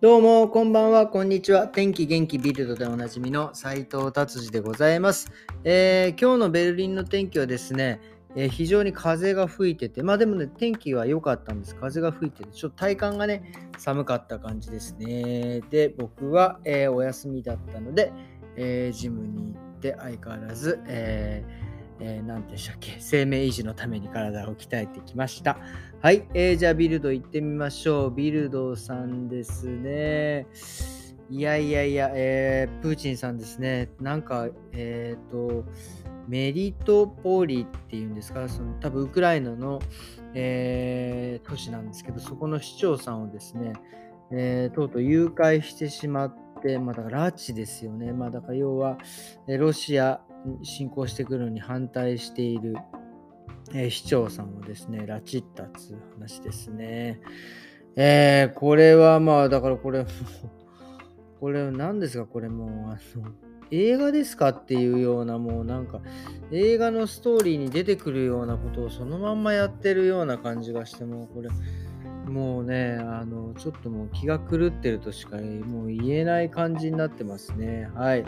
どうも、こんばんは、こんにちは。天気元気ビルドでおなじみの斉藤達治でございます、えー、今日のベルリンの天気はですね、えー、非常に風が吹いてて、まあでもね、天気は良かったんです。風が吹いてて、ちょっと体感がね、寒かった感じですね。で、僕は、えー、お休みだったので、えジムに行って相変わらず、えーえー、でしたっけ、生命維持のために体を鍛えてきました。はい、えー、じゃあビルド行ってみましょう。ビルドさんですね。いやいやいや、えー、プーチンさんですね。なんか、えっ、ー、と、メリトポリっていうんですか、その多分ウクライナの、えー、都市なんですけど、そこの市長さんをですね、えー、とうとう誘拐してしまって、まあ、だから拉致ですよね。まあ、だから要は、ロシア侵攻してくるのに反対している、えー、市長さんをですね、拉致ったつう話ですね。えー、これはまあ、だからこれ、これ何ですか？これもう、あの、映画ですか？っていうような、もうなんか、映画のストーリーに出てくるようなことをそのまんまやってるような感じがして、もうこれ、もうね、あの、ちょっともう気が狂ってるとしかもう言えない感じになってますね。はい。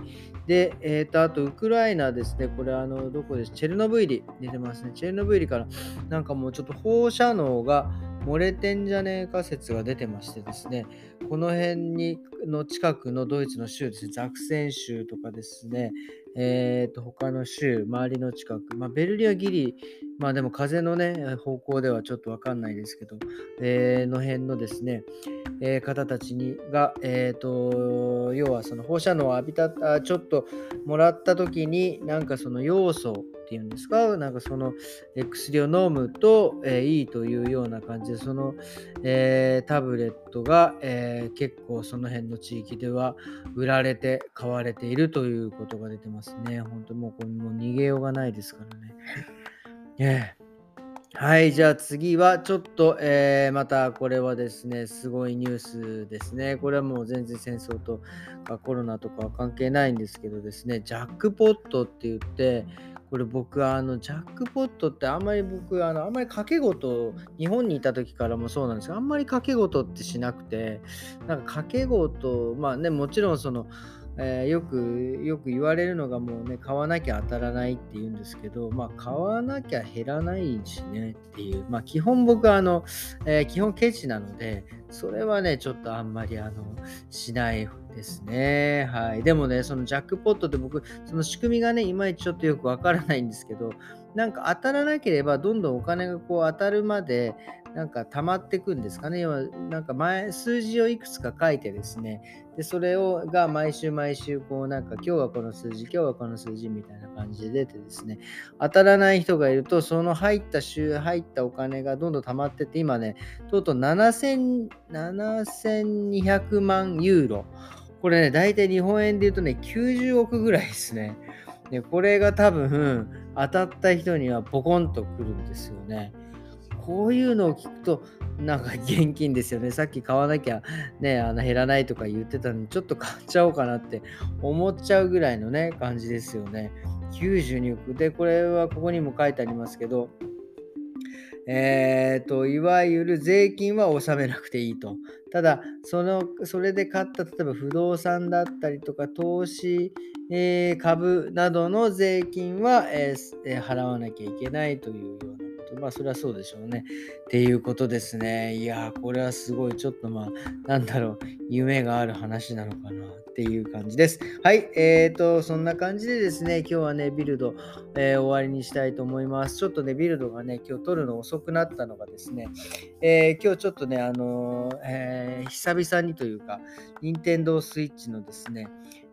で、えっ、ー、と、あと、ウクライナですね。これ、あの、どこです？チェルノブイリ出てますね。チェルノブイリから、なんかもうちょっと放射能が漏れてんじゃねえか説が出てましてですね、この辺にの近くのドイツの州ですね、ザクセン州とかですね、えっ、ー、と、他の州、周りの近く、まあ、ベルリアギリ、まあでも風のね、方向ではちょっとわかんないですけど、えー、の辺のですね、えー、方たちにが、えっ、ー、と、要はその放射能を浴びた、あちょっともらった時に、なんかその要素っていうんですか、なんかその薬を飲むと、えー、いいというような感じで、その、えー、タブレットが、えー、結構その辺の地域では売られて買われているということが出てますね。本当もうこれもう逃げようがないですからね。えーはい、じゃあ次はちょっと、えー、またこれはですね、すごいニュースですね。これはもう全然戦争とかコロナとかは関係ないんですけどですね、ジャックポットって言って、これ僕あのジャックポットってあんまり僕あのあんまり掛け事日本にいた時からもそうなんですけどあんまり掛け事ってしなくてなんか掛け事まあねもちろんそのえー、よくよく言われるのがもうね買わなきゃ当たらないって言うんですけどまあ買わなきゃ減らないしねっていう。まあ基本僕はあの、えー、基本ケチなのでそれはねちょっとあんまりあのしないですね。はい。でもねそのジャックポットって僕その仕組みがねいまいちちょっとよくわからないんですけどなんか当たらなければどんどんお金がこう当たるまでなんか溜まっていくんですかね。要はなんか前数字をいくつか書いてですね。で、それをが毎週毎週こうなんか今日はこの数字、今日はこの数字みたいな感じで出てですね。当たらない人がいると、その入った週、入ったお金がどんどん溜まってって、今ね、とうとう7200万ユーロ。これね、大体日本円で言うとね、90億ぐらいですね。で、これが多分当たった人にはポコンとくるんですよね。こういうのを聞くと、なんか現金ですよね。さっき買わなきゃね、あの減らないとか言ってたのに、ちょっと買っちゃおうかなって思っちゃうぐらいのね、感じですよね。92億。で、これはここにも書いてありますけど、えっ、ー、と、いわゆる税金は納めなくていいと。ただ、その、それで買った、例えば不動産だったりとか、投資、えー、株などの税金は、えー、払わなきゃいけないというようなと、まあ、それはそうでしょうね。っていうことですね。いやこれはすごい、ちょっとまあ、なんだろう、夢がある話なのかなっていう感じです。はい、えーと、そんな感じでですね、今日はね、ビルド、えー、終わりにしたいと思います。ちょっとね、ビルドがね、今日撮るの遅くなったのがですね、えー、今日ちょっとね、あのー、えー、久々にというか、任天堂 switch のですね、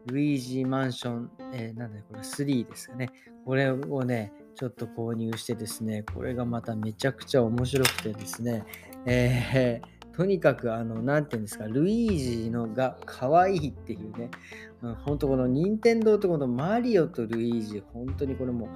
ルイージマンション、えー、なんだこれ3ですかね。これをね、ちょっと購入してですね、これがまためちゃくちゃ面白くてですね、えー、とにかく、あの、なんていうんですか、ルイージのが可愛いっていうね、うん本当この任天堂とこのマリオとルイージ、本当にこれもう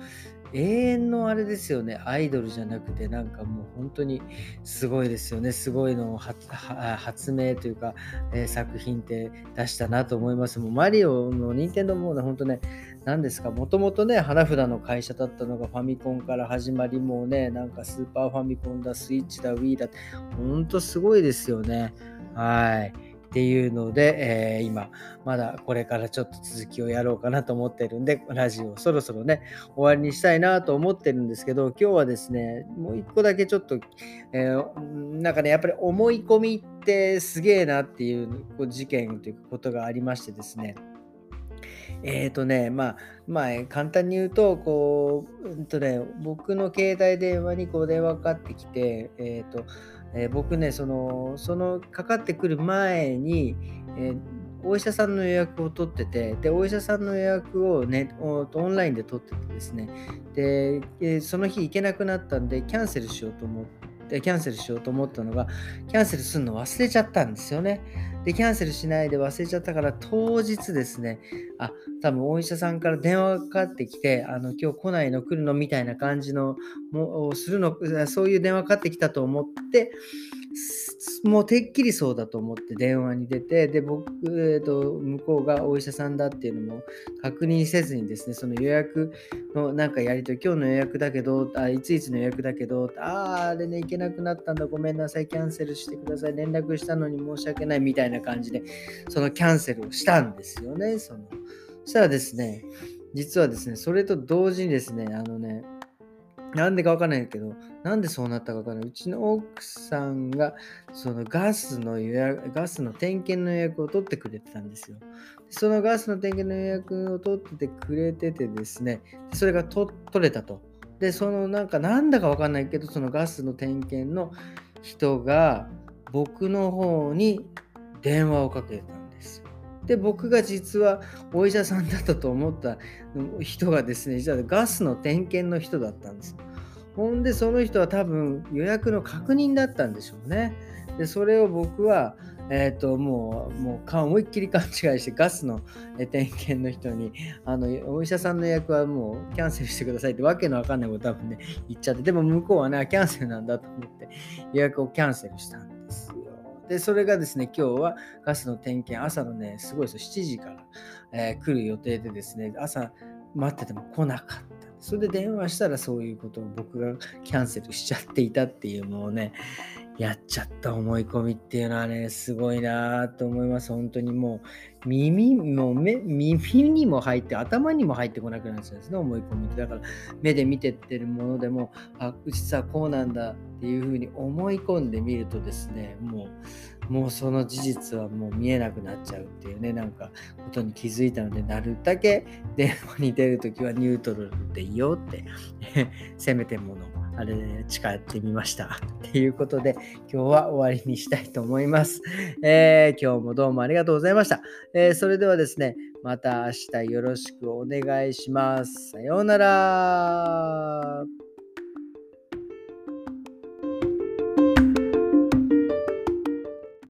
永遠のあれですよね、アイドルじゃなくて、なんかもう本当にすごいですよね、すごいのを発明というか、えー、作品って出したなと思います。もうマリオの任天堂もね、本当ね、何ですか、もともとね、花札の会社だったのがファミコンから始まり、もうね、なんかスーパーファミコンだ、スイッチだ、Wii だって、本当すごいですよね。はい。っていうので、えー、今、まだこれからちょっと続きをやろうかなと思ってるんで、ラジオそろそろね、終わりにしたいなと思ってるんですけど、今日はですね、もう一個だけちょっと、えー、なんかね、やっぱり思い込みってすげえなっていう事件ということがありましてですね、えっ、ー、とね、まあ、まあ、簡単に言うと、こう、うんとね、僕の携帯電話にこう電話かかってきて、えっ、ー、と、えー、僕ね、その、そのかかってくる前に、えー、お医者さんの予約を取ってて、で、お医者さんの予約をね、オンラインで取っててですね、で、その日行けなくなったんで、キャンセルしようと思って、キャンセルしようと思ったのが、キャンセルするの忘れちゃったんですよね。で、キャンセルしないで忘れちゃったから、当日ですね、あ、多分お医者さんから電話がかかってきて、あの、今日来ないの来るのみたいな感じの、もうするの、そういう電話かかってきたと思って、もうてっきりそうだと思って電話に出て、で、僕、えーと、向こうがお医者さんだっていうのも確認せずにですね、その予約のなんかやりとり、今日の予約だけど、あいついつの予約だけど、ああ、あれね、行けなくなったんだ、ごめんなさい、キャンセルしてください、連絡したのに申し訳ないみたいなな感じで、そのキャンセルをしたんですよね。そのそしたらですね、実はですね、それと同時にですね、あのね、なんでかわかんないけど、なんでそうなったかわかんない。うちの奥さんが、そのガスの予約、ガスの点検の予約を取ってくれてたんですよ。そのガスの点検の予約を取っててくれててですね、それが取れたと。で、そのなんか、なんだかわかんないけど、そのガスの点検の人が僕の方に電話をかけたんです。で、僕が実はお医者さんだったと思った人がですね、実はガスの点検の人だったんです。ほんで、その人は多分予約の確認だったんでしょうね。で、それを僕は、え、ー、と、もう、もう、思いっきり勘違いして、ガスの点検の人に、あの、お医者さんの予約はもうキャンセルしてくださいってわけのわかんないこと多分ね、言っちゃって、でも向こうはね、キャンセルなんだと思って予約をキャンセルしたんです。で、それがですね、今日はガスの点検、朝のね、すごいです7時から、えー、来る予定でですね、朝待ってても来なかった。それで電話したらそういうことを僕がキャンセルしちゃっていたっていうのをね、やっちゃった思い込みっていうのはね、すごいなと思います。本当にもう、耳も目、耳にも入って、頭にも入ってこなくなっちゃうんですね、思い込みって。だから、目で見てってるものでも、あ、実はこうなんだっていうふうに思い込んでみるとですね、もう、もうその事実はもう見えなくなっちゃうっていうね、なんか、ことに気づいたので、なるだけ電話に出るときはニュートラルでいいよって、せめてものあれで、誓ってみました。ということで、今日は終わりにしたいと思います。えー、今日もどうもありがとうございました。えー、それではですね、また明日よろしくお願いします。さようなら。